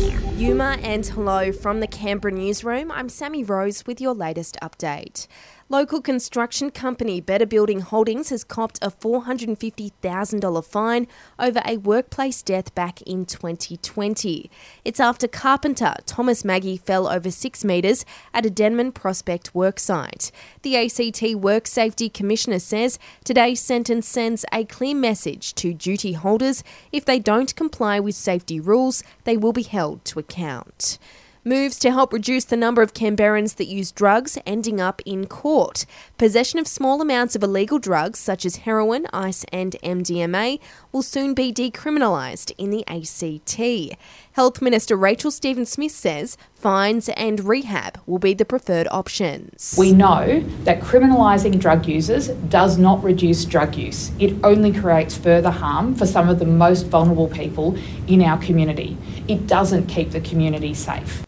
Yuma and hello from the Canberra newsroom. I'm Sammy Rose with your latest update. Local construction company Better Building Holdings has copped a $450,000 fine over a workplace death back in 2020. It's after carpenter Thomas Maggie fell over six metres at a Denman Prospect worksite. The ACT Work Safety Commissioner says today's sentence sends a clear message to duty holders if they don't comply with safety rules, they will be held to account moves to help reduce the number of Canberrans that use drugs ending up in court. Possession of small amounts of illegal drugs such as heroin, ice, and MDMA will soon be decriminalised in the ACT. Health Minister Rachel Stephen-Smith says fines and rehab will be the preferred options. We know that criminalising drug users does not reduce drug use. It only creates further harm for some of the most vulnerable people in our community. It doesn't keep the community safe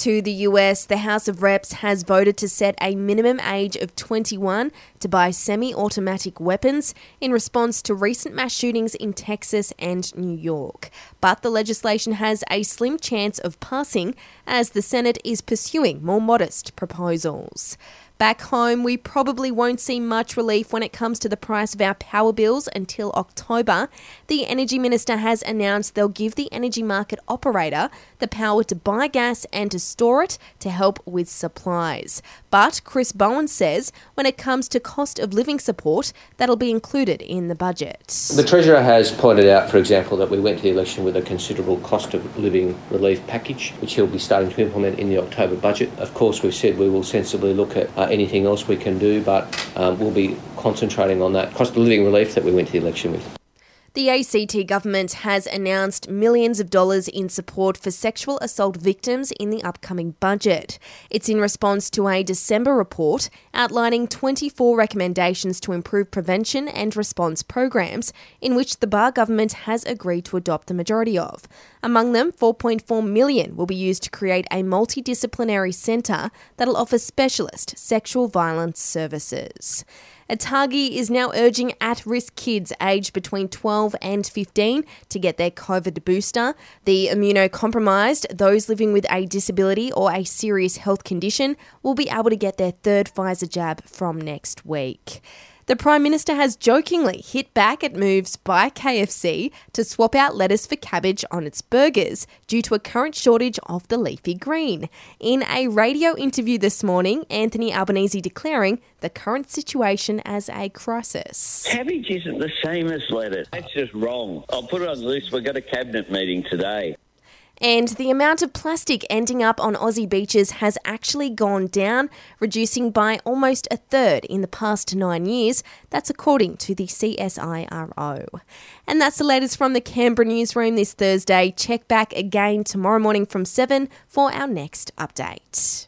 to the US, the House of Reps has voted to set a minimum age of 21 to buy semi automatic weapons in response to recent mass shootings in Texas and New York. But the legislation has a slim chance of passing as the Senate is pursuing more modest proposals. Back home, we probably won't see much relief when it comes to the price of our power bills until October. The Energy Minister has announced they'll give the energy market operator the power to buy gas and to store it to help with supplies. But Chris Bowen says when it comes to cost of living support, that'll be included in the budget. The Treasurer has pointed out, for example, that we went to the election with a considerable cost of living relief package, which he'll be starting to implement in the October budget. Of course, we've said we will sensibly look at uh, anything else we can do, but um, we'll be concentrating on that cost of living relief that we went to the election with. The ACT government has announced millions of dollars in support for sexual assault victims in the upcoming budget. It's in response to a December report outlining 24 recommendations to improve prevention and response programs, in which the Barr government has agreed to adopt the majority of. Among them, 4.4 million will be used to create a multidisciplinary centre that'll offer specialist sexual violence services. ATAGI is now urging at risk kids aged between 12 and 15 to get their COVID booster. The immunocompromised, those living with a disability or a serious health condition, will be able to get their third Pfizer jab from next week. The Prime Minister has jokingly hit back at moves by KFC to swap out lettuce for cabbage on its burgers due to a current shortage of the leafy green. In a radio interview this morning, Anthony Albanese declaring the current situation as a crisis. Cabbage isn't the same as lettuce. That's just wrong. I'll put it on the list. We've got a cabinet meeting today. And the amount of plastic ending up on Aussie beaches has actually gone down, reducing by almost a third in the past nine years. That's according to the CSIRO. And that's the latest from the Canberra newsroom this Thursday. Check back again tomorrow morning from 7 for our next update.